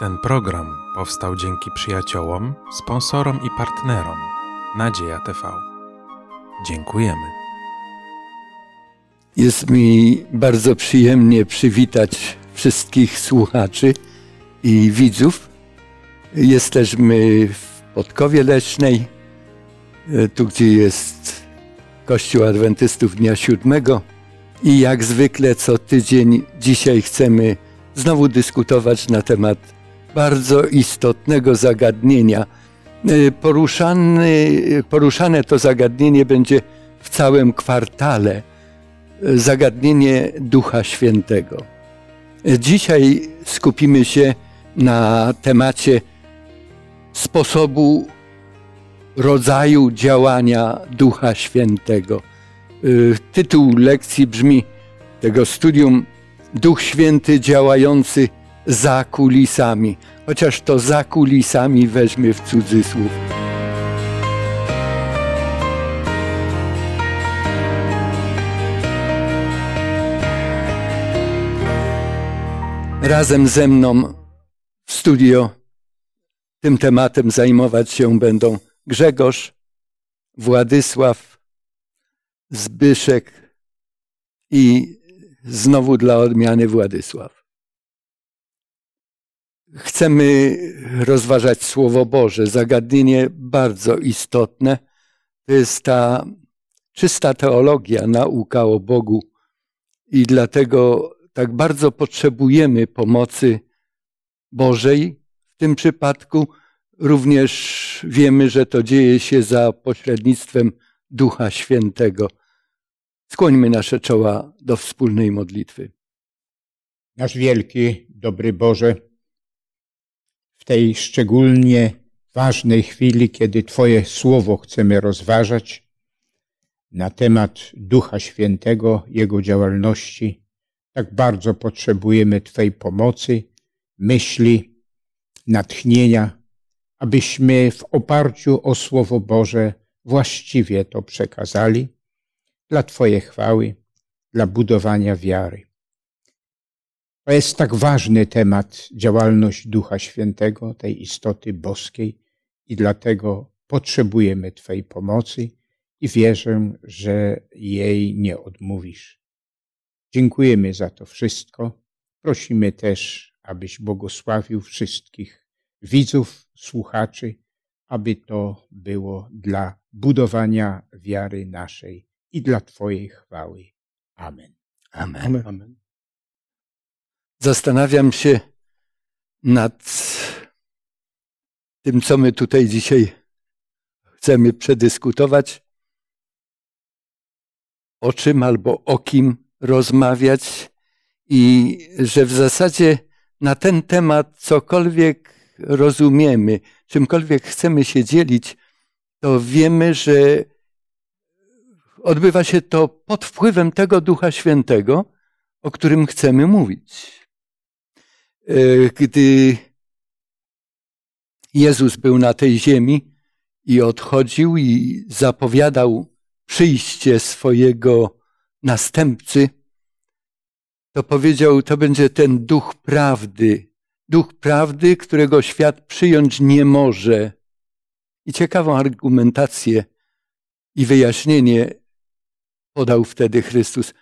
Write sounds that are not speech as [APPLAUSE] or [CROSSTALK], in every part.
Ten program powstał dzięki przyjaciołom, sponsorom i partnerom Nadzieja TV. Dziękujemy. Jest mi bardzo przyjemnie przywitać wszystkich słuchaczy i widzów. Jesteśmy w Podkowie Leśnej, e, tu gdzie jest Kościół Adwentystów Dnia Siódmego. I jak zwykle co tydzień dzisiaj chcemy znowu dyskutować na temat bardzo istotnego zagadnienia. E, poruszany, poruszane to zagadnienie będzie w całym kwartale. E, zagadnienie Ducha Świętego. E, dzisiaj skupimy się na temacie sposobu, rodzaju działania Ducha Świętego. Tytuł lekcji brzmi tego studium Duch Święty działający za kulisami, chociaż to za kulisami weźmy w cudzysłów. Razem ze mną w studio tym tematem zajmować się będą Grzegorz, Władysław, Zbyszek i znowu dla odmiany Władysław. Chcemy rozważać Słowo Boże, zagadnienie bardzo istotne. To jest ta czysta teologia, nauka o Bogu i dlatego tak bardzo potrzebujemy pomocy Bożej w tym przypadku. Również wiemy, że to dzieje się za pośrednictwem Ducha Świętego. Skłońmy nasze czoła do wspólnej modlitwy. Nasz wielki, dobry Boże, w tej szczególnie ważnej chwili, kiedy Twoje słowo chcemy rozważać na temat Ducha Świętego, Jego działalności, tak bardzo potrzebujemy Twojej pomocy, myśli, natchnienia, abyśmy w oparciu o Słowo Boże właściwie to przekazali dla Twojej chwały, dla budowania wiary. To jest tak ważny temat, działalność Ducha Świętego, tej istoty boskiej i dlatego potrzebujemy Twojej pomocy i wierzę, że jej nie odmówisz. Dziękujemy za to wszystko. Prosimy też, abyś błogosławił wszystkich widzów, słuchaczy, aby to było dla budowania wiary naszej i dla Twojej chwały. Amen. Amen. Amen. Zastanawiam się nad tym, co my tutaj dzisiaj chcemy przedyskutować, o czym albo o kim rozmawiać, i że w zasadzie na ten temat cokolwiek rozumiemy, czymkolwiek chcemy się dzielić, to wiemy, że odbywa się to pod wpływem tego Ducha Świętego, o którym chcemy mówić. E, gdy Jezus był na tej ziemi i odchodził i zapowiadał przyjście swojego następcy, to powiedział, to będzie ten duch prawdy, duch prawdy, którego świat przyjąć nie może. I ciekawą argumentację i wyjaśnienie podał wtedy Chrystus.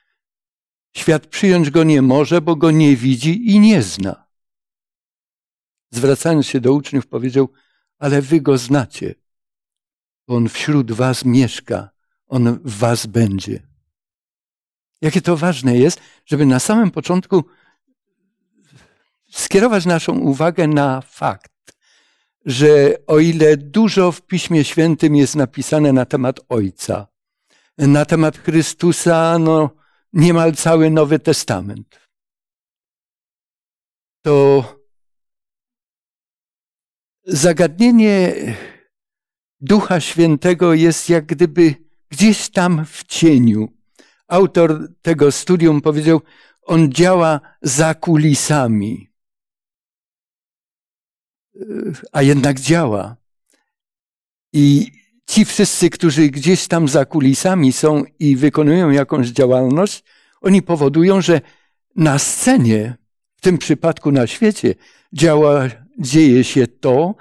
Świat przyjąć go nie może, bo go nie widzi i nie zna. Zwracając się do uczniów, powiedział: Ale wy go znacie. On wśród was mieszka, on w was będzie. Jakie to ważne jest, żeby na samym początku skierować naszą uwagę na fakt, że o ile dużo w Piśmie Świętym jest napisane na temat Ojca, na temat Chrystusa, no niemal cały Nowy Testament. To zagadnienie Ducha Świętego jest jak gdyby gdzieś tam w cieniu. Autor tego studium powiedział, on działa za kulisami, a jednak działa. I ci wszyscy, którzy gdzieś tam za kulisami są i wykonują jakąś działalność, oni powodują, że na scenie w tym przypadku na świecie, działa, dzieje się to,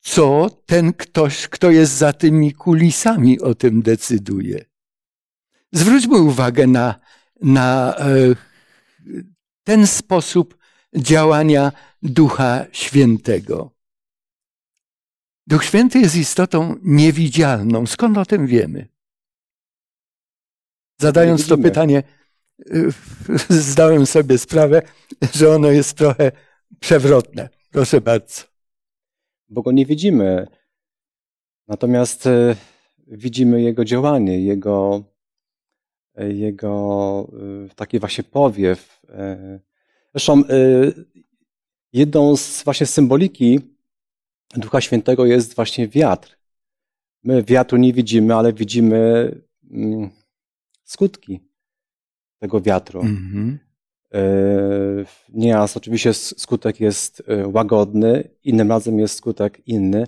co ten ktoś, kto jest za tymi kulisami, o tym decyduje. Zwróćmy uwagę na, na e, ten sposób działania Ducha Świętego. Duch Święty jest istotą niewidzialną. Skąd o tym wiemy? Zadając to pytanie, y, zdałem sobie sprawę, że ono jest trochę przewrotne. Proszę bardzo. Bo go nie widzimy. Natomiast y, widzimy jego działanie, jego, jego y, taki właśnie powiew. Zresztą jedną z właśnie symboliki Ducha Świętego jest właśnie wiatr. My wiatru nie widzimy, ale widzimy mm, skutki tego wiatru. Mm-hmm. Nieraz oczywiście skutek jest e, łagodny, innym razem jest skutek inny,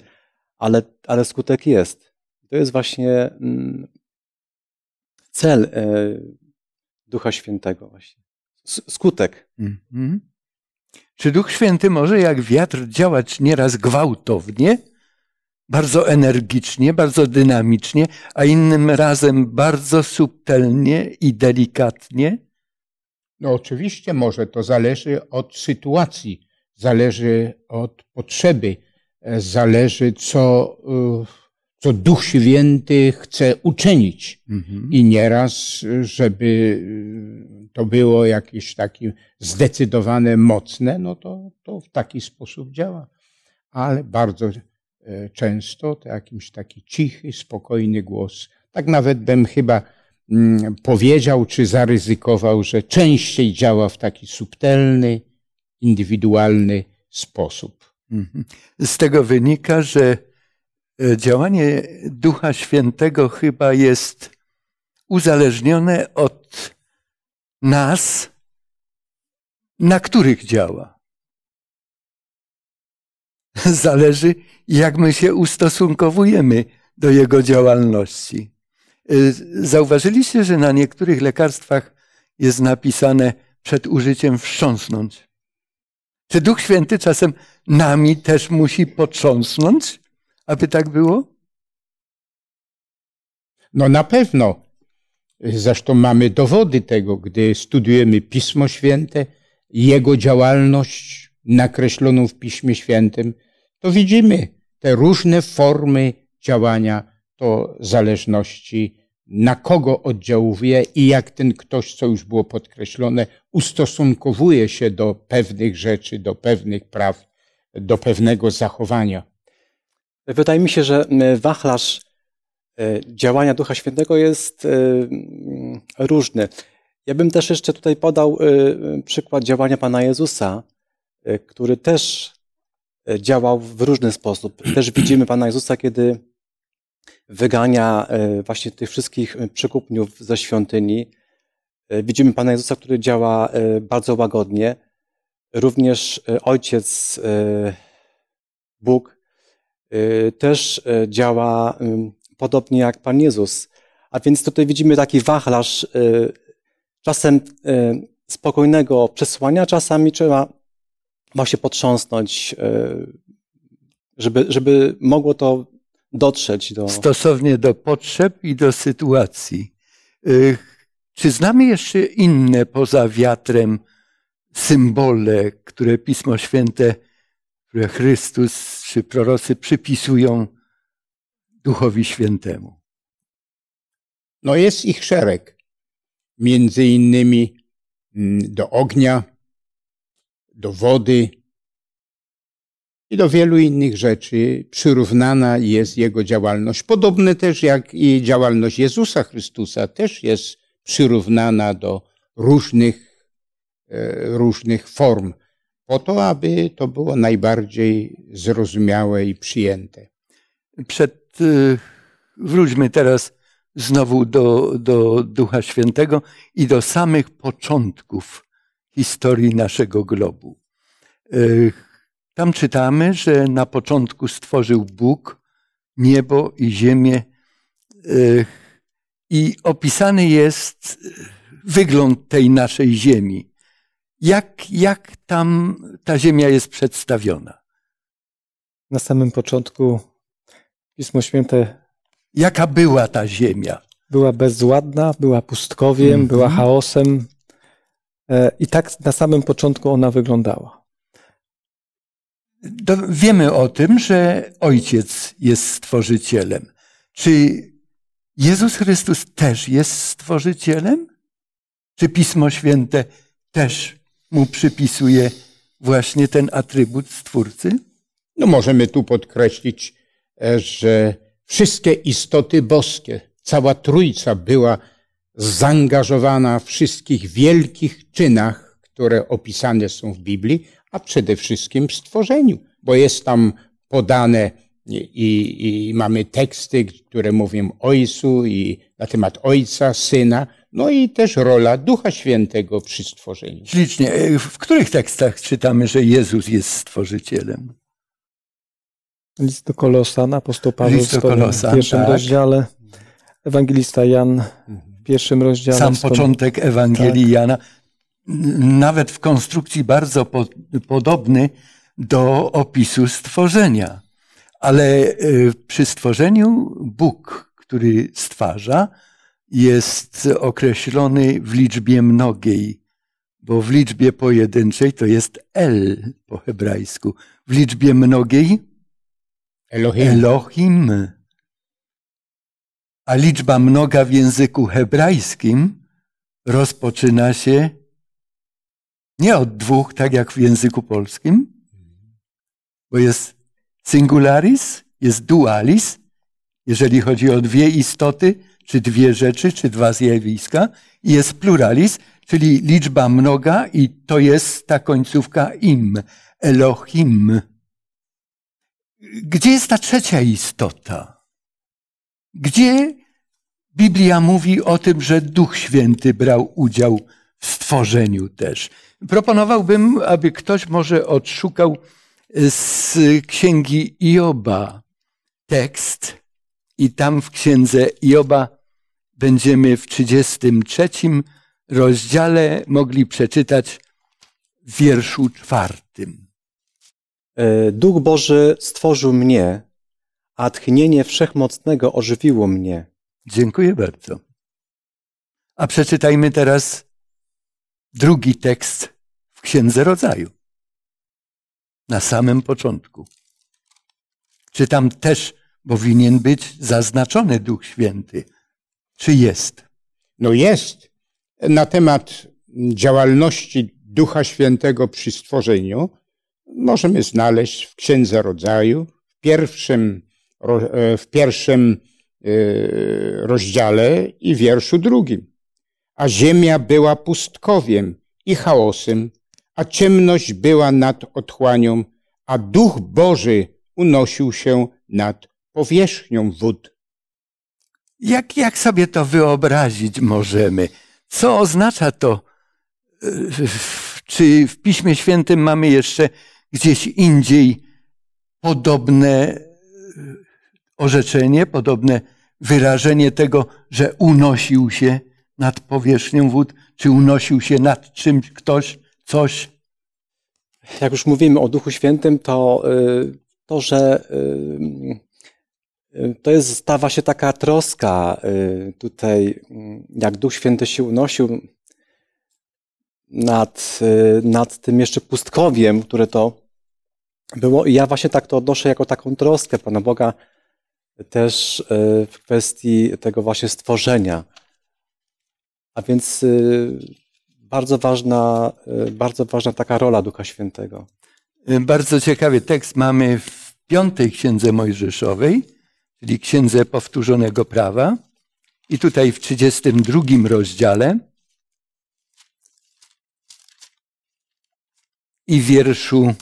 ale, ale skutek jest. To jest właśnie mm, cel e, Ducha Świętego właśnie. Skutek. Mm-hmm. Czy Duch Święty może jak wiatr działać nieraz gwałtownie, bardzo energicznie, bardzo dynamicznie, a innym razem bardzo subtelnie i delikatnie? No oczywiście może, to zależy od sytuacji, zależy od potrzeby, zależy co, co Duch Święty chce uczynić. Mhm. I nieraz, żeby to było jakieś takie zdecydowane, mocne, no to, to w taki sposób działa. Ale bardzo e, często to jakiś taki cichy, spokojny głos. Tak nawet bym chyba powiedział, czy zaryzykował, że częściej działa w taki subtelny, indywidualny sposób. Mhm. Z tego wynika, że e, działanie Ducha Świętego chyba jest uzależnione od nas, na których działa. Zależy, jak my się ustosunkowujemy do jego działalności. Y, zauważyliście, że na niektórych lekarstwach jest napisane przed użyciem wstrząsnąć. Czy Duch Święty czasem nami też musi potrząsnąć, aby tak było? No na pewno. Zresztą mamy dowody tego, gdy studiujemy Pismo Święte, jego działalność nakreśloną w Piśmie Świętym, to widzimy te różne formy działania, to zależności, na kogo oddziałuje i jak ten ktoś, co już było podkreślone, ustosunkowuje się do pewnych rzeczy, do pewnych praw, do pewnego zachowania. Wydaje mi się, że wachlarz E, działania Ducha Świętego jest e, różny. Ja bym też jeszcze tutaj podał e, przykład działania Pana Jezusa, który też działał w różny sposób. Też widzimy Pana Jezusa, kiedy wygania właśnie tych wszystkich przykupniów ze świątyni. Widzimy Pana Jezusa, który działa bardzo łagodnie. Również Ojciec Bóg też działa podobnie jak Pan Jezus. A więc tutaj widzimy taki wachlarz czasem spokojnego przesłania, czasami trzeba właśnie potrząsnąć, żeby, żeby mogło to dotrzeć do. Stosownie do potrzeb i do sytuacji. Czy znamy jeszcze inne poza wiatrem symbole, które Pismo Święte, które Chrystus czy prorocy przypisują Duchowi Świętemu? No jest ich szereg. Między innymi mm, do ognia, do wody i do wielu innych rzeczy przyrównana jest jego działalność. Podobne też jak i działalność Jezusa Chrystusa też jest przyrównana do różnych, e, różnych form, po to, aby to było najbardziej zrozumiałe i przyjęte. Przed Y, wróćmy teraz znowu do, do Ducha Świętego i do samych początków historii naszego globu. Tam czytamy, że na początku stworzył Bóg niebo i ziemię y, i opisany jest wygląd tej naszej ziemi. Jak, jak tam ta ziemia jest przedstawiona? Na samym początku Pismo Święte Jaka była ta ziemia? była bezładna, była pustkowiem, Mhm. była chaosem. E, I tak na samym początku ona wyglądała. Do, wiemy o tym, że Ojciec jest stworzycielem. Czy Jezus Chrystus też jest stworzycielem? Czy Pismo Święte też mu przypisuje właśnie ten atrybut Stwórcy? No możemy tu podkreślić, e, że wszystkie istoty boskie, cała Trójca była zaangażowana w wszystkich wielkich czynach, które opisane są w Biblii, a przede wszystkim w stworzeniu, bo jest tam podane i, i, mamy teksty, które mówią o Ojcu i na temat Ojca, Syna, no i też rola Ducha Świętego przy stworzeniu. Ślicznie. E, W których tekstach czytamy, że Jezus jest stworzycielem? List do Kolosan, apostoł Paweł List do Kolosan, w pierwszym tak. rozdziale, ewangelista Jan w pierwszym rozdziale. Sam początek Ewangelii Jana, n- nawet w konstrukcji bardzo po, podobny do opisu stworzenia. Ale y, przy stworzeniu Bóg, który stwarza, jest określony w liczbie mnogiej, bo w liczbie pojedynczej to jest El po hebrajsku. W liczbie mnogiej Elohim. Elohim. A liczba mnoga w języku hebrajskim rozpoczyna się nie od dwóch, tak jak w języku polskim, bo jest singularis, jest dualis, jeżeli chodzi o dwie istoty, czy dwie rzeczy, czy dwa zjawiska, i jest pluralis, czyli liczba mnoga, i to jest ta końcówka im, Elohim. Gdzie jest ta trzecia istota? Gdzie Biblia mówi o tym, że Duch Święty brał udział w stworzeniu też? Proponowałbym, aby ktoś może odszukał z księgi Ioba tekst i tam w księdze Ioba będziemy w 33 rozdziale mogli przeczytać w wierszu czwartym. E, Duch Boży stworzył mnie, a tchnienie Wszechmocnego ożywiło mnie. Dziękuję bardzo. A przeczytajmy teraz drugi tekst w Księdze Rodzaju. Na samym początku. Czy tam też powinien być zaznaczony Duch Święty? Czy jest? No jest. Na temat działalności Ducha Świętego przy stworzeniu możemy znaleźć w Księdze Rodzaju, w pierwszym, e, w pierwszym e, rozdziale i wierszu drugim. A ziemia była pustkowiem i chaosem, a ciemność była nad otchłanią, a Duch Boży unosił się nad powierzchnią wód. Jak, jak sobie to wyobrazić możemy? Co oznacza to? Yy, Czy w Piśmie Świętym mamy jeszcze gdzieś indziej podobne yy, orzeczenie, podobne wyrażenie tego, że unosił się nad powierzchnią wód, czy unosił się nad czymś ktoś, coś? Jak już mówimy o Duchu Świętym, to y, to, że y, y, to jest, stawa się taka troska tutaj, jak Duch Święty się unosił nad, nad tym jeszcze pustkowiem, które to było. I ja właśnie tak to odnoszę jako taką troskę Pana Boga też w kwestii tego właśnie stworzenia. A więc y, bardzo ważna, y, bardzo ważna taka rola Ducha Świętego. Yy, Bardzo ciekawy tekst mamy w piątej księdze Mojżeszowej, czyli księdze powtórzonego prawa. I tutaj w 32 rozdziale i wierszu,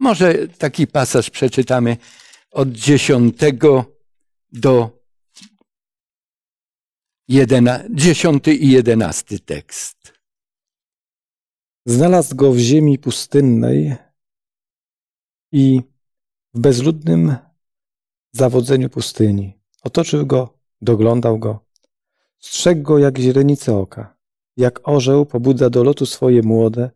może taki pasaż przeczytamy od 10 do 11, 10 i 11 tekst. Znalazł go w ziemi pustynnej i w bezludnym zawodzeniu pustyni. Otoczył go, doglądał go, strzegł go jak źrenice oka. Jak orzeł pobudza do lotu swoje młode,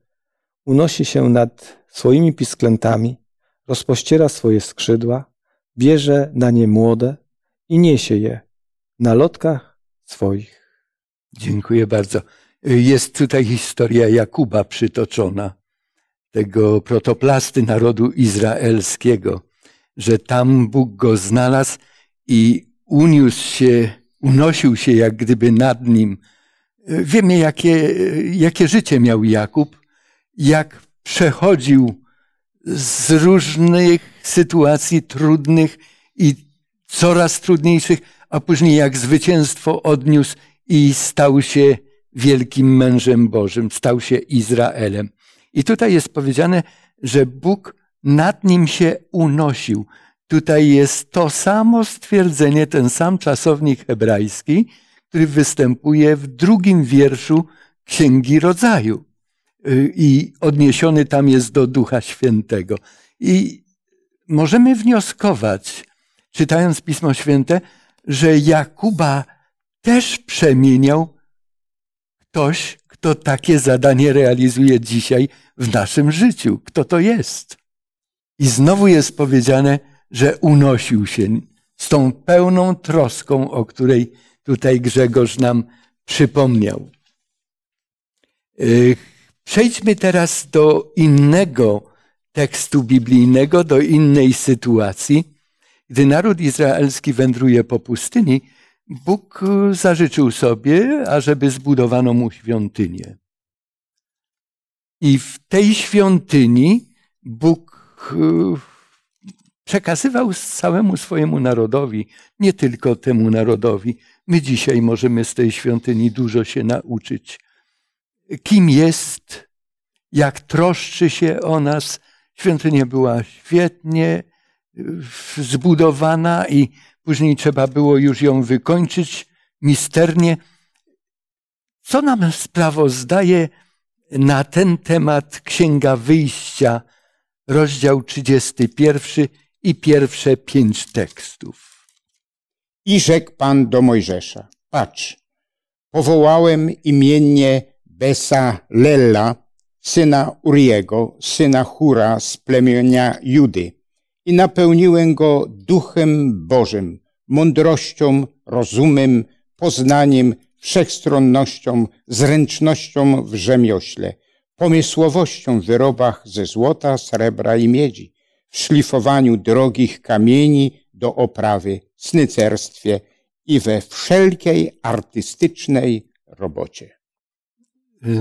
unosi się nad swoimi pisklętami, rozpościera swoje skrzydła, bierze na nie młode i niesie je na lotkach swoich. Dziękuję bardzo. Jest tutaj historia Jakuba przytoczona, tego protoplasty narodu izraelskiego, że tam Bóg go znalazł i uniósł się, unosił się jak gdyby nad nim. Wiemy, jakie, jakie życie miał Jakub, jak przechodził z różnych sytuacji trudnych i coraz trudniejszych, a później jak zwycięstwo odniósł i stał się wielkim mężem Bożym, stał się Izraelem. I tutaj jest powiedziane, że Bóg nad nim się unosił. Tutaj jest to samo stwierdzenie, ten sam czasownik hebrajski, który występuje w drugim wierszu Księgi Rodzaju. I odniesiony tam jest do Ducha Świętego. I możemy wnioskować, czytając Pismo Święte, że Jakuba też przemieniał ktoś, kto takie zadanie realizuje dzisiaj w naszym życiu. Kto to jest? I znowu jest powiedziane, że unosił się z tą pełną troską, o której tutaj Grzegorz nam przypomniał. Y, przejdźmy teraz do innego tekstu biblijnego, do innej sytuacji. Gdy naród izraelski wędruje po pustyni, Bóg zażyczył sobie, ażeby zbudowano mu świątynię. I w tej świątyni Bóg e, przekazywał całemu swojemu narodowi, nie tylko temu narodowi. My dzisiaj możemy z tej świątyni dużo się nauczyć. Kim jest, jak troszczy się o nas. Świątynia była świetnie e, zbudowana i później trzeba było już ją wykończyć misternie. Co nam sprawozdaje na ten temat Księga Wyjścia, rozdział 31 i pierwsze pięć tekstów. I rzekł Pan do Mojżesza, patrz, powołałem imiennie Besa Lella, syna Uriego, syna Hura z plemienia Judy i napełniłem go duchem Bożym, mądrością, rozumem, poznaniem, wszechstronnością, zręcznością w rzemiośle, pomysłowością w wyrobach ze złota, srebra i miedzi, w szlifowaniu drogich kamieni do oprawy, snycerstwie i we wszelkiej artystycznej robocie.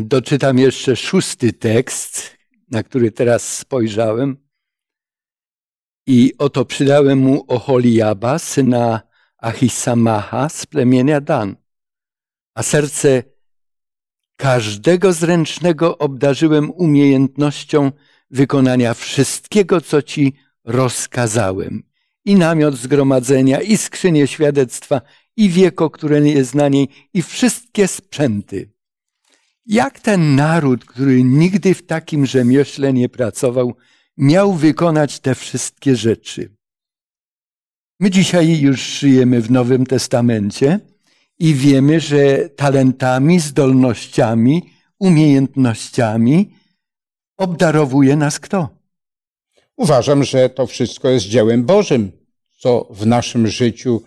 Doczytam jeszcze szósty tekst, na który teraz spojrzałem. I oto przydałem mu Oholiaba, syna Achisamacha z plemienia Dan. A serce każdego zręcznego obdarzyłem umiejętnością wykonania wszystkiego, co ci rozkazałem. I namiot zgromadzenia, i skrzynię świadectwa, i wieko, które jest na niej, i wszystkie sprzęty. Jak ten naród, który nigdy w takim rzemiośle nie pracował, miał wykonać te wszystkie rzeczy. My dzisiaj już żyjemy w Nowym Testamencie i wiemy, że talentami, zdolnościami, umiejętnościami obdarowuje nas kto? Uważam, że to wszystko jest dziełem Bożym, co w naszym życiu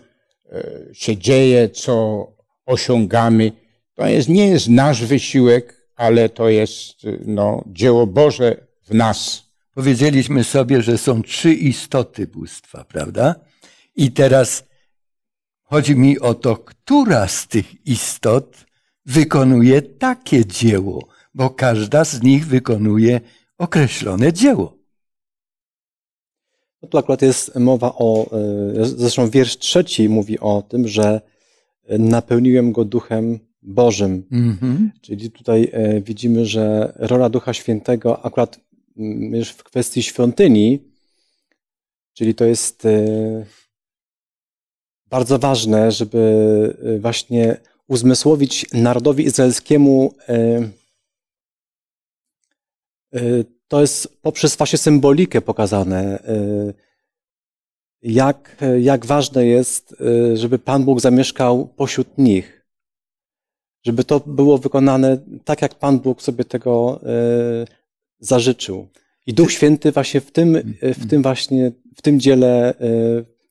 e, się dzieje, co osiągamy. To jest, nie jest nasz wysiłek, ale to jest no, dzieło Boże w nas. Powiedzieliśmy sobie, że są trzy istoty bóstwa, prawda? I teraz chodzi mi o to, która z tych istot wykonuje takie dzieło, bo każda z nich wykonuje określone dzieło. No tu akurat jest mowa o, e, zresztą wiersz trzeci mówi o tym, że napełniłem go duchem Bożym. Mm-hmm. Czyli tutaj e, widzimy, że rola Ducha Świętego akurat już w kwestii świątyni, czyli to jest e, bardzo ważne, żeby e, właśnie uzmysłowić narodowi izraelskiemu, e, to jest poprzez właśnie symbolikę pokazane, jak, jak ważne jest, żeby Pan Bóg zamieszkał pośród nich. Żeby to było wykonane tak, jak Pan Bóg sobie tego zażyczył. I Duch Święty właśnie w tym, e, w tym właśnie, w tym dziele e,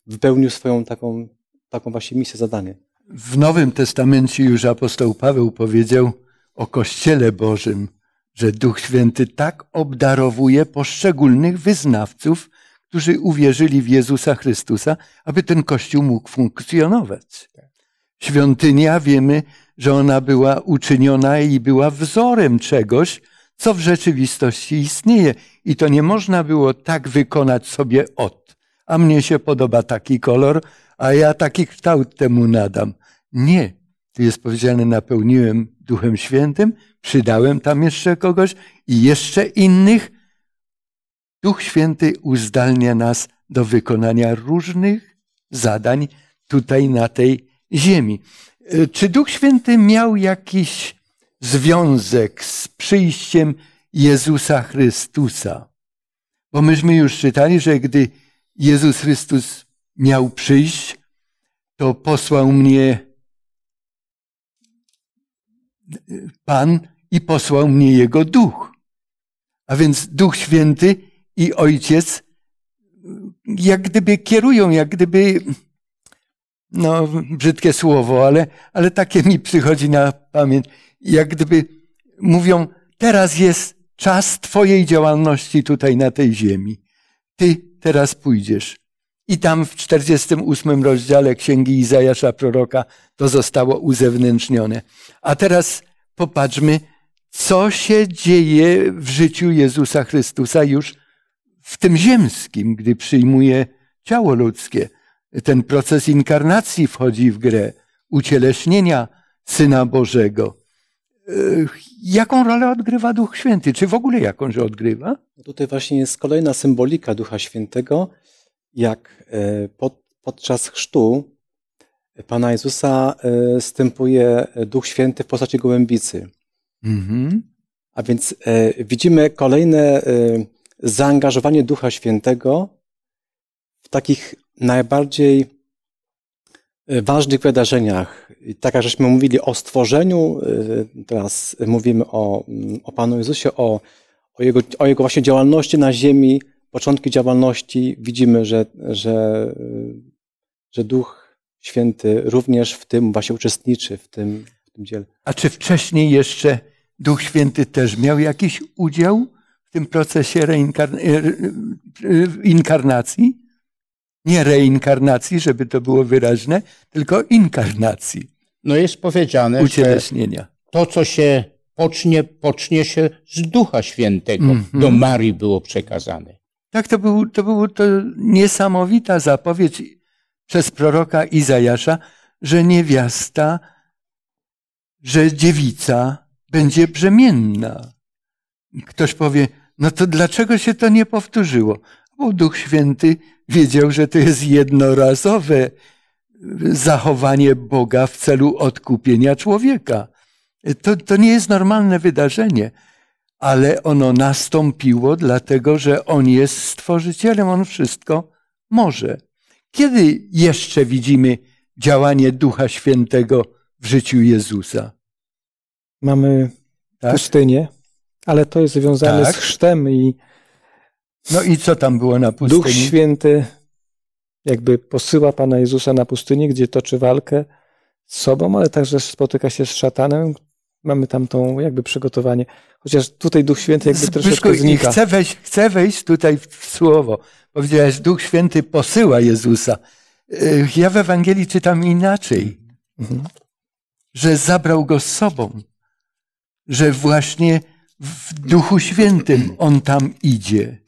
wypełnił swoją taką, taką właśnie misję, zadanie. W Nowym Testamencie już apostoł Paweł powiedział o Kościele Bożym, że Duch Święty tak obdarowuje poszczególnych wyznawców, którzy uwierzyli w Jezusa Chrystusa, aby ten Kościół mógł funkcjonować. Świątynia, wiemy, że ona była uczyniona i była wzorem czegoś, co w rzeczywistości istnieje. I to nie można było tak wykonać sobie od. A mnie się podoba taki kolor, a ja taki kształt temu nadam. Nie. Tu jest powiedziane, napełniłem Duchem Świętym, przydałem tam jeszcze kogoś i jeszcze innych. Duch Święty uzdalnia nas do wykonania różnych zadań tutaj na tej ziemi. E, czy Duch Święty miał jakiś związek z przyjściem Jezusa Chrystusa? Bo myśmy już czytali, że gdy Jezus Chrystus miał przyjść, to posłał mnie Pan i posłał mnie Jego Duch. A więc Duch Święty i Ojciec jak gdyby kierują, jak gdyby, no brzydkie słowo, ale, ale takie mi przychodzi na pamięć, jak gdyby mówią, teraz jest czas Twojej działalności tutaj na tej ziemi. Ty teraz pójdziesz. I tam w 48 rozdziale Księgi Izajasza proroka to zostało uzewnętrznione. A teraz popatrzmy, co się dzieje w życiu Jezusa Chrystusa już w tym ziemskim, gdy przyjmuje ciało ludzkie. Ten proces inkarnacji wchodzi w grę, ucieleśnienia Syna Bożego. Jaką rolę odgrywa Duch Święty? Czy w ogóle jakąś odgrywa? Tutaj właśnie jest kolejna symbolika Ducha Świętego, jak e, pod, podczas chrztu Pana Jezusa e, stępuje Duch Święty w postaci gołębicy. Mhm. A więc e, widzimy kolejne zaangażowanie Ducha Świętego w takich najbardziej ważnych wydarzeniach. Tak jak żeśmy mówili o stworzeniu, teraz mówimy o, o Panu Jezusie, o, o, jego, o Jego właśnie działalności na ziemi, początki działalności, widzimy, że, że, że Duch Święty również w tym właśnie uczestniczy, w tym, w tym dziele. A czy wcześniej jeszcze Duch Święty też miał jakiś udział w tym procesie reinkarnacji? Nie reinkarnacji, żeby to było wyraźne, tylko inkarnacji. No jest powiedziane, ucieleśnienia. że to, co się pocznie, pocznie się z Ducha Świętego. Mm -hmm. Do Marii było przekazane. Tak, to był, to był to niesamowita zapowiedź przez proroka Izajasza, że niewiasta, że dziewica będzie brzemienna. Ktoś powie, no to dlaczego się to nie powtórzyło? Bo Duch Święty wiedział, że to jest jednorazowe zachowanie Boga w celu odkupienia człowieka. To, to nie jest normalne wydarzenie ale ono nastąpiło dlatego, że On jest Stworzycielem, On wszystko może. Kiedy jeszcze widzimy działanie Ducha Świętego w życiu Jezusa? Mamy tak? pustynię, ale to jest związane tak? z chrztem i no i co tam było na pustyni? Duch Święty jakby posyła Pana Jezusa na pustynię, gdzie toczy walkę z sobą, ale także spotyka się z szatanem, mamy tam tą jakby przygotowanie. Chociaż tutaj Duch Święty jakby Zbyszku, troszeczkę znika. Chcę wejść, chcę wejść tutaj w słowo. Powiedziałeś, Duch Święty posyła Jezusa. Y, ja w Ewangelii czytam inaczej. Mhm. Że zabrał go z sobą. Że właśnie w Duchu Świętym on tam idzie.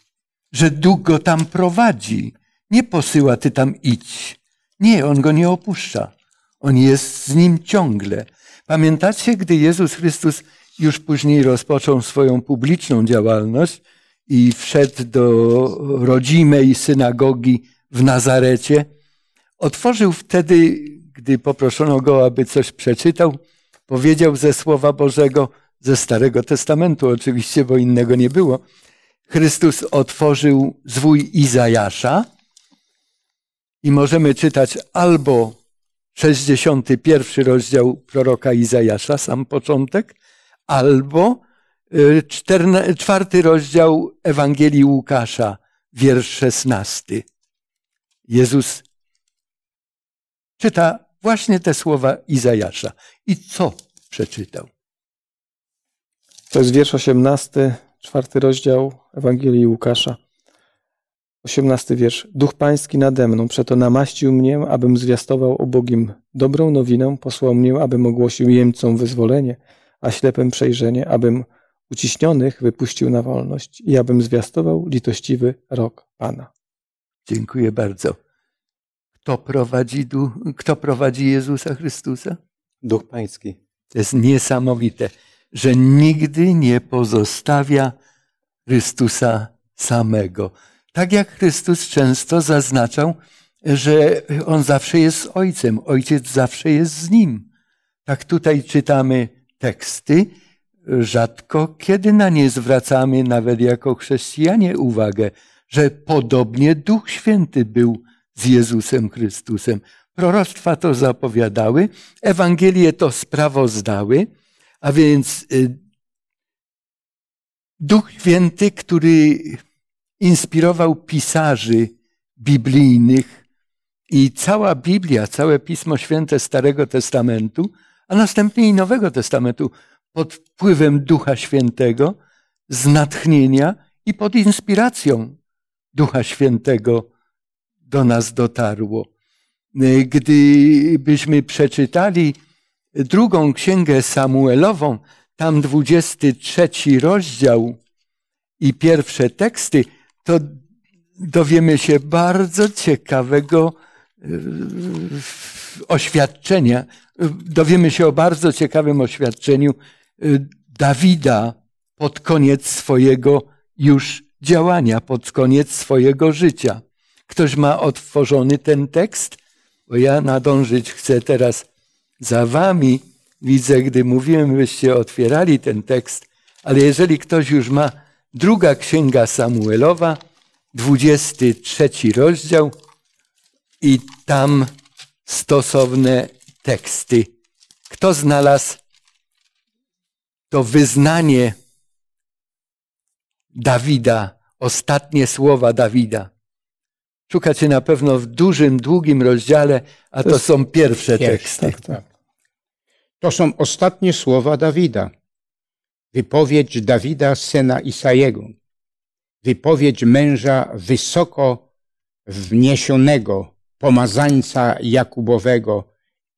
Że Duch go tam prowadzi. Nie posyła, ty tam idź. Nie, on go nie opuszcza. On jest z nim ciągle. Pamiętacie, gdy Jezus Chrystus już później rozpoczął swoją publiczną działalność i wszedł do rodzimej synagogi w Nazarecie? Otworzył wtedy, gdy poproszono go, aby coś przeczytał, powiedział ze Słowa Bożego, ze Starego Testamentu oczywiście, bo innego nie było. Chrystus otworzył zwój Izajasza i możemy czytać albo 61 rozdział proroka Izajasza, sam początek, albo y, czwarty rozdział Ewangelii Łukasza, wiersz szesnasty. Jezus czyta właśnie te słowa Izajasza. I co przeczytał? To jest wiersz 18, czwarty rozdział Ewangelii Łukasza. 18 wiersz. Duch Pański nade mną, przeto namaścił mnie, abym zwiastował ubogim dobrą nowinę, posłał mnie, abym ogłosił jemcom wyzwolenie, a ślepym przejrzenie, abym uciśnionych wypuścił na wolność i abym zwiastował litościwy rok Pana. Dziękuję bardzo. Kto prowadzi, kto prowadzi Jezusa Chrystusa? Duch Pański. To jest niesamowite, że nigdy nie pozostawia Chrystusa samego. Tak jak Chrystus często zaznaczał, że On zawsze jest Ojcem, Ojciec zawsze jest z Nim. Tak tutaj czytamy teksty, rzadko kiedy na nie zwracamy, nawet jako chrześcijanie, uwagę, że podobnie Duch Święty był z Jezusem Chrystusem. Proroctwa to zapowiadały, Ewangelie to sprawozdały, a więc y, Duch Święty, który inspirował pisarzy biblijnych i cała Biblia, całe Pismo Święte Starego Testamentu, a następnie i Nowego Testamentu pod wpływem Ducha Świętego, z natchnienia i pod inspiracją Ducha Świętego do nas dotarło. Gdybyśmy przeczytali drugą księgę Samuelową, tam 23 rozdział i pierwsze teksty, to dowiemy się bardzo ciekawego e, oświadczenia. Dowiemy się o bardzo ciekawym oświadczeniu e, Dawida pod koniec swojego już działania, pod koniec swojego życia. Ktoś ma otworzony ten tekst? Bo ja nadążyć chcę teraz za wami. Widzę, gdy mówiłem, byście otwierali ten tekst, ale jeżeli ktoś już ma druga księga Samuelowa, 23 rozdział i tam stosowne teksty. Kto znalazł to wyznanie Dawida, ostatnie słowa Dawida? Szukacie na pewno w dużym, długim rozdziale, a to, To są pierwsze Pierwsze, teksty. Tak, tak. To są ostatnie słowa Dawida. Wypowiedź Dawida, syna Isajego. Wypowiedź męża wysoko wniesionego, pomazańca Jakubowego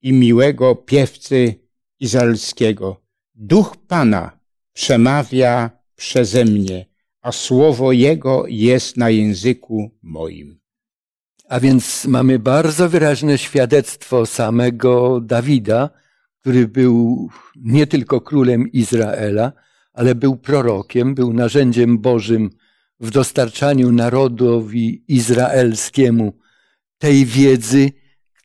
i miłego piewcy izraelskiego. Duch Pana przemawia przeze mnie, a słowo Jego jest na języku moim. A więc mamy bardzo wyraźne świadectwo samego Dawida, który był nie tylko królem Izraela, ale był prorokiem, był narzędziem Bożym w dostarczaniu narodowi izraelskiemu tej wiedzy,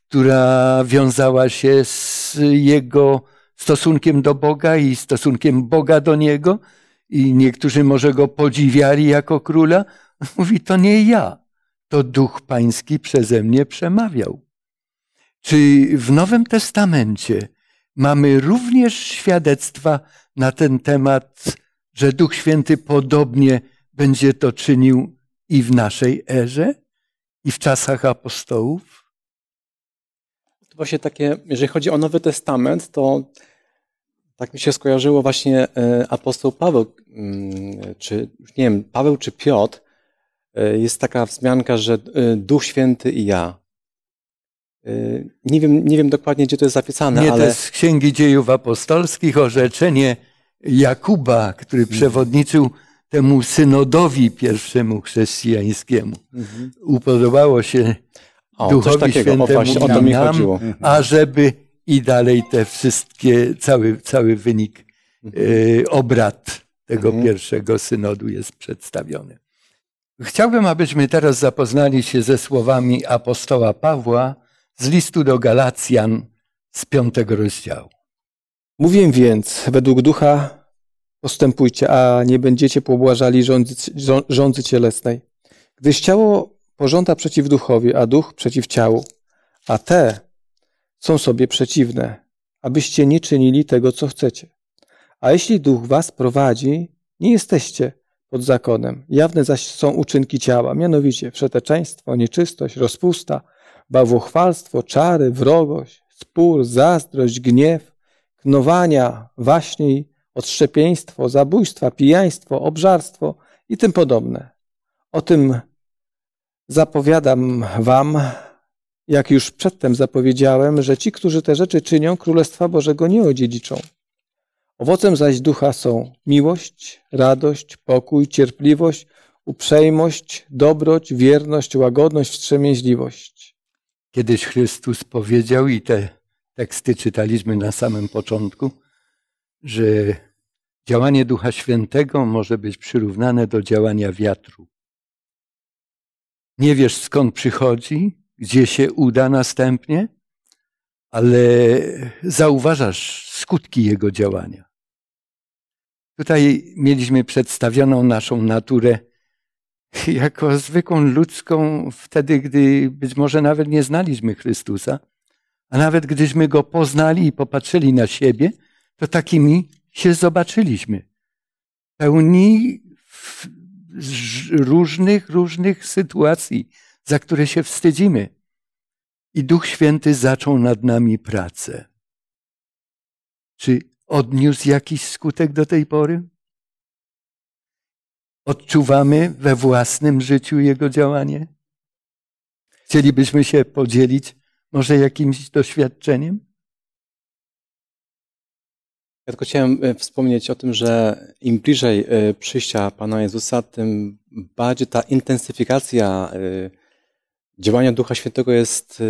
która wiązała się z jego stosunkiem do Boga i stosunkiem Boga do niego. I niektórzy może go podziwiali jako króla. [LAUGHS] Mówi, to nie ja, to duch pański przeze mnie przemawiał. Czy w Nowym Testamencie mamy również świadectwa na ten temat, że Duch Święty podobnie będzie to czynił i w naszej erze, i w czasach apostołów? To właśnie takie, jeżeli chodzi o Nowy Testament, to tak mi się skojarzyło właśnie e, apostoł Paweł, mm, czy nie wiem, Paweł czy Piotr, jest taka wzmianka, że e, Duch Święty i ja. Nie wiem, nie wiem dokładnie, gdzie to jest zapisane, Nie, to ale jest z Księgi Dziejów Apostolskich orzeczenie Jakuba, który przewodniczył temu synodowi pierwszemu chrześcijańskiemu. Mhm. Upodobało się o, Duchowi takiego, o Świętemu właśnie, o to mi nam, chodziło. ażeby i dalej te wszystkie, cały, cały wynik, e, obrad tego Mhm. pierwszego synodu jest przedstawiony. Chciałbym, abyśmy teraz zapoznali się ze słowami apostoła Pawła z listu do Galacjan z piątego rozdziału. Mówię więc, według ducha postępujcie, a nie będziecie pobłażali rządzy, rządzy cielesnej. Gdyż ciało pożąda przeciw duchowi, a duch przeciw ciału. A te są sobie przeciwne, abyście nie czynili tego, co chcecie. A jeśli duch was prowadzi, Nie jesteście pod zakonem. Jawne zaś są uczynki ciała, mianowicie wszeteczeństwo, nieczystość, rozpusta, bałwochwalstwo, czary, wrogość, spór, zazdrość, gniew, knowania, waśni, odszczepieństwo, zabójstwa, pijaństwo, obżarstwo i tym podobne. O tym zapowiadam wam, jak już przedtem zapowiedziałem, że ci, którzy te rzeczy czynią, Królestwa Bożego nie odziedziczą. Owocem zaś ducha są miłość, radość, pokój, cierpliwość, uprzejmość, dobroć, wierność, łagodność, wstrzemięźliwość. Kiedyś Chrystus powiedział, i te teksty czytaliśmy na samym początku, że działanie Ducha Świętego może być przyrównane do działania wiatru. Nie wiesz skąd przychodzi, gdzie się uda następnie, ale zauważasz skutki jego działania. Tutaj mieliśmy przedstawioną naszą naturę jako zwykłą ludzką, wtedy, gdy być może nawet nie znaliśmy Chrystusa, a nawet gdyśmy go poznali i popatrzyli na siebie, to takimi się zobaczyliśmy. Pełni różnych, różnych sytuacji, za które się wstydzimy. I Duch Święty zaczął nad nami pracę. Czy odniósł jakiś skutek do tej pory? Odczuwamy we własnym życiu Jego działanie? Chcielibyśmy się podzielić może jakimś doświadczeniem? Ja tylko chciałem e, wspomnieć o tym, że im bliżej e, przyjścia Pana Jezusa, tym bardziej ta intensyfikacja e, działania Ducha Świętego jest,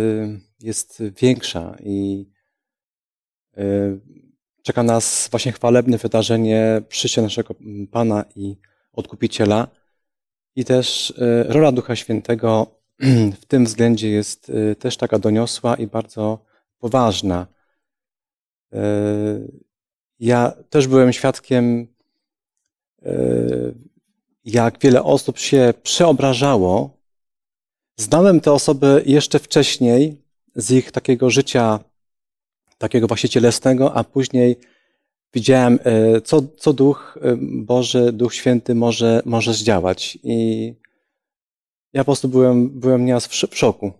jest większa i czeka nas właśnie chwalebne wydarzenie przyjścia naszego Pana i Odkupiciela i też rola Ducha Świętego [CLEARS THROAT] w tym względzie jest też taka doniosła i bardzo poważna. Ja też byłem świadkiem, jak wiele osób się przeobrażało. Znałem te osoby jeszcze wcześniej z ich takiego życia, takiego właśnie cielesnego, a później widziałem, e, co, co Duch e, Boży, Duch Święty może, może zdziałać. I ja po prostu byłem, byłem nieraz w szoku.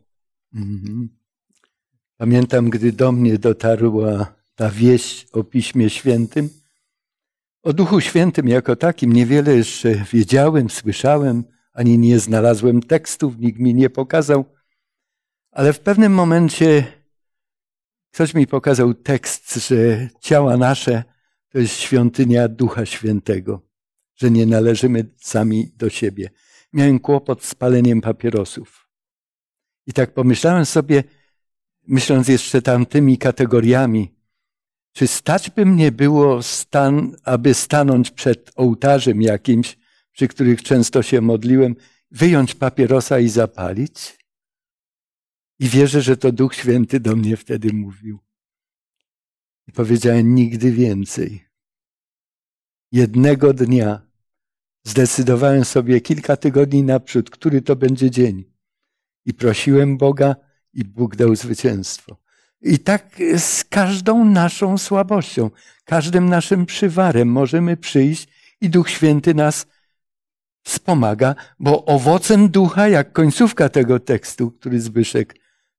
Mhm. Pamiętam, gdy do mnie dotarła ta wieść o Piśmie Świętym. O Duchu Świętym jako takim niewiele jeszcze wiedziałem, słyszałem, ani nie znalazłem tekstów, nikt mi nie pokazał. Ale w pewnym momencie ktoś mi pokazał tekst, że ciała nasze to jest świątynia Ducha Świętego, że nie należymy sami do siebie. Miałem kłopot z paleniem papierosów. I tak pomyślałem sobie, myśląc jeszcze tamtymi kategoriami, czy stać by mnie było, stan, aby stanąć przed ołtarzem jakimś, przy których często się modliłem, wyjąć papierosa i zapalić? I wierzę, że to Duch Święty do mnie wtedy mówił. I powiedziałem nigdy więcej. Jednego dnia zdecydowałem sobie kilka tygodni naprzód, który to będzie dzień. I prosiłem Boga, i Bóg dał zwycięstwo. I tak z każdą naszą słabością, każdym naszym przywarem możemy przyjść i Duch Święty nas wspomaga, bo owocem ducha, jak końcówka tego tekstu, który Zbyszek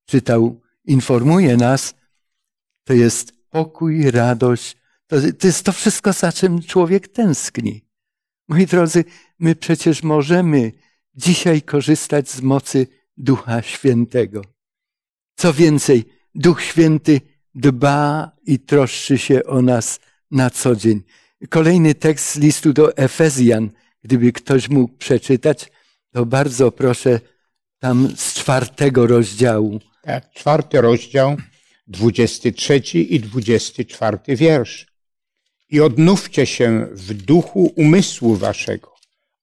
czytał, informuje nas, to jest pokój, radość. To, to jest to wszystko, za czym człowiek tęskni. Moi drodzy, my przecież możemy dzisiaj korzystać z mocy Ducha Świętego. Co więcej, Duch Święty dba i troszczy się o nas na co dzień. Kolejny tekst z listu do Efezjan, gdyby ktoś mógł przeczytać, to bardzo proszę tam z czwartego rozdziału. Tak, czwarty rozdział, dwudziesty trzeci i dwudziesty czwarty wiersz. I odnówcie się w duchu umysłu waszego.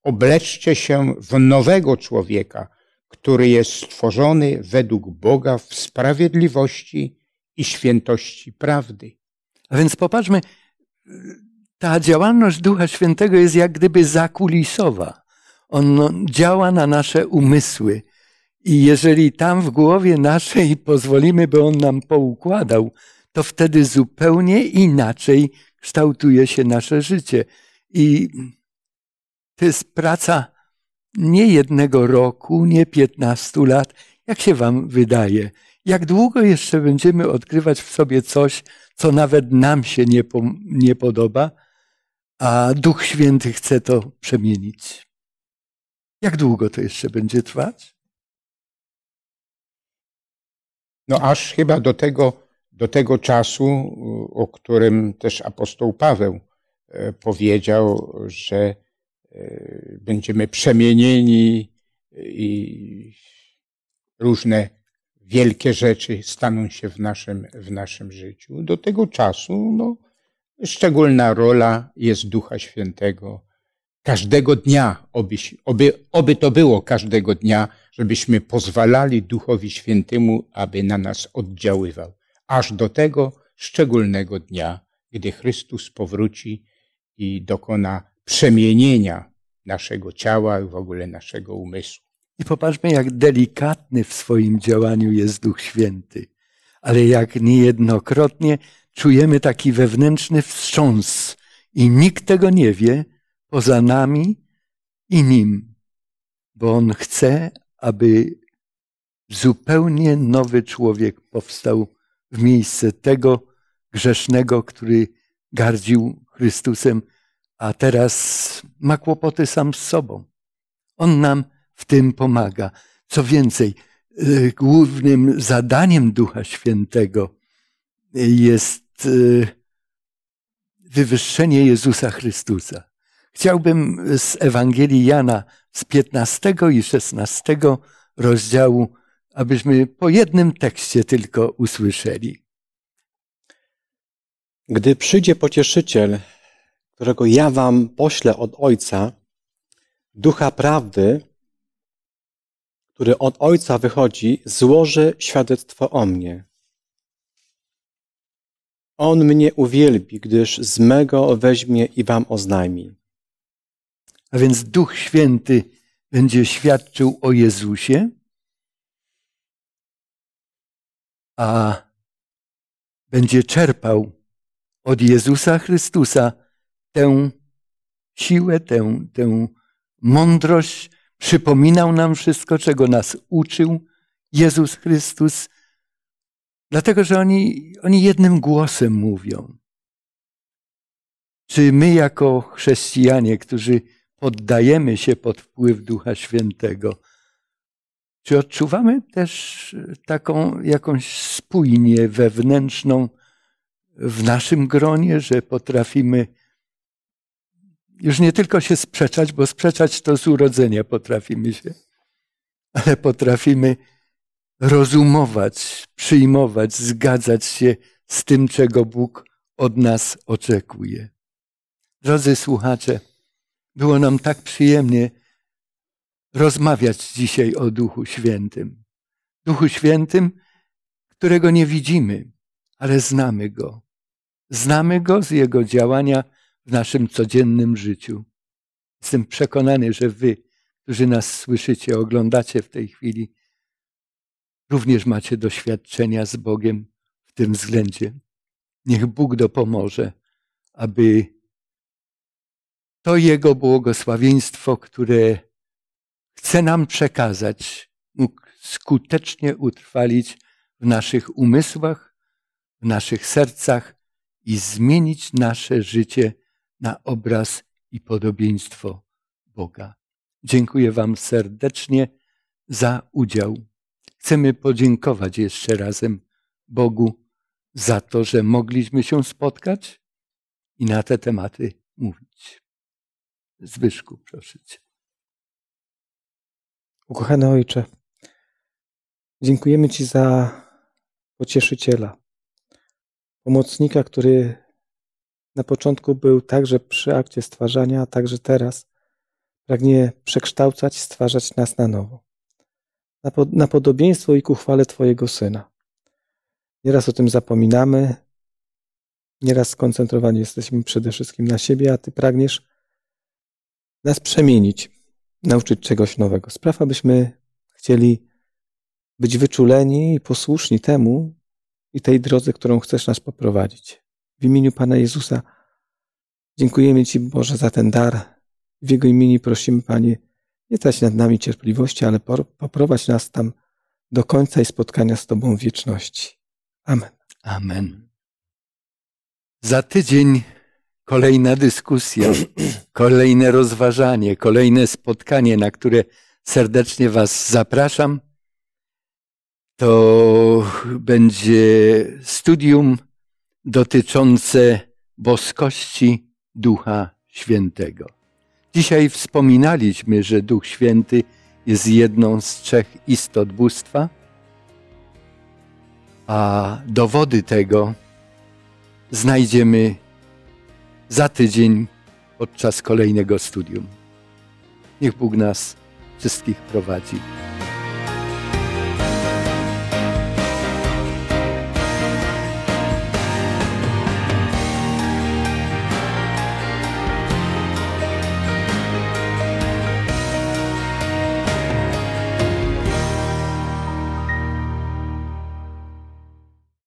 Obleczcie się w nowego człowieka, który jest stworzony według Boga w sprawiedliwości i świętości prawdy. A więc popatrzmy, ta działalność Ducha Świętego jest jak gdyby zakulisowa. On działa na nasze umysły. I jeżeli tam w głowie naszej pozwolimy, by on nam poukładał, to wtedy zupełnie inaczej kształtuje się nasze życie. I To jest praca nie jednego roku, nie piętnastu lat. Jak się Wam wydaje? Jak długo jeszcze będziemy odkrywać w sobie coś, co nawet nam się nie, po, nie podoba, a Duch Święty chce to przemienić? Jak długo to jeszcze będzie trwać? No aż chyba do tego, do tego czasu, o którym też apostoł Paweł e, powiedział, że e, będziemy przemienieni i różne wielkie rzeczy staną się w naszym, w naszym życiu. Do tego czasu no, szczególna rola jest Ducha Świętego. Każdego dnia, oby, oby, oby to było każdego dnia, żebyśmy pozwalali Duchowi Świętemu, aby na nas oddziaływał. Aż do tego szczególnego dnia, gdy Chrystus powróci i dokona przemienienia naszego ciała i w ogóle naszego umysłu. I popatrzmy, jak delikatny w swoim działaniu jest Duch Święty, ale jak niejednokrotnie czujemy taki wewnętrzny wstrząs i nikt tego nie wie poza nami i nim, bo On chce, aby zupełnie nowy człowiek powstał w miejsce tego grzesznego, który gardził Chrystusem, a teraz ma kłopoty sam z sobą. On nam w tym pomaga. Co więcej, y, głównym zadaniem Ducha Świętego jest y, wywyższenie Jezusa Chrystusa. Chciałbym z Ewangelii Jana z 15 i 16 rozdziału, abyśmy po jednym tekście tylko usłyszeli. Gdy przyjdzie pocieszyciel, którego ja wam poślę od Ojca, ducha prawdy, który od Ojca wychodzi, złoży świadectwo o mnie. On mnie uwielbi, gdyż z mego weźmie i wam oznajmi. A więc Duch Święty będzie świadczył o Jezusie, a będzie czerpał od Jezusa Chrystusa tę siłę, tę, tę mądrość, przypominał nam wszystko, czego nas uczył Jezus Chrystus, dlatego że oni, oni jednym głosem mówią. Czy my, jako chrześcijanie, którzy poddajemy się pod wpływ Ducha Świętego, czy odczuwamy też taką jakąś spójnię wewnętrzną w naszym gronie, że potrafimy już nie tylko się sprzeczać, bo sprzeczać to z urodzenia potrafimy się, ale potrafimy rozumować, przyjmować, zgadzać się z tym, czego Bóg od nas oczekuje. Drodzy słuchacze, było nam tak przyjemnie rozmawiać dzisiaj o Duchu Świętym. Duchu Świętym, którego nie widzimy, ale znamy Go. Znamy Go z Jego działania w naszym codziennym życiu. Jestem przekonany, że Wy, którzy nas słyszycie, oglądacie w tej chwili, również macie doświadczenia z Bogiem w tym względzie. Niech Bóg dopomoże, aby to Jego błogosławieństwo, które chce nam przekazać, mógł skutecznie utrwalić w naszych umysłach, w naszych sercach i zmienić nasze życie na obraz i podobieństwo Boga. Dziękuję Wam serdecznie za udział. Chcemy podziękować jeszcze razem Bogu za to, że mogliśmy się spotkać i na te tematy mówić. Zbyszku, proszę Cię. Ukochany Ojcze, dziękujemy Ci za pocieszyciela, pomocnika, który na początku był także przy akcie stwarzania, a także teraz pragnie przekształcać, stwarzać nas na nowo. Na, na podobieństwo i ku chwale Twojego Syna. Nieraz o tym zapominamy, nieraz skoncentrowani jesteśmy przede wszystkim na siebie, a Ty pragniesz nas przemienić, nauczyć czegoś nowego. Spraw, abyśmy chcieli być wyczuleni i posłuszni temu i tej drodze, którą chcesz nas poprowadzić. W imieniu Pana Jezusa dziękujemy Ci, Boże, za ten dar W Jego imieniu prosimy, Panie, nie trać nad nami cierpliwości, ale poprowadź nas tam do końca i spotkania z Tobą w wieczności. Amen. Amen. Za tydzień kolejna dyskusja, [CLEARS THROAT] kolejne rozważanie, kolejne spotkanie, na które serdecznie Was zapraszam. To będzie studium dotyczące boskości Ducha Świętego. Dzisiaj wspominaliśmy, że Duch Święty jest jedną z trzech istot bóstwa, a dowody tego znajdziemy za tydzień podczas kolejnego studium. Niech Bóg nas wszystkich prowadzi.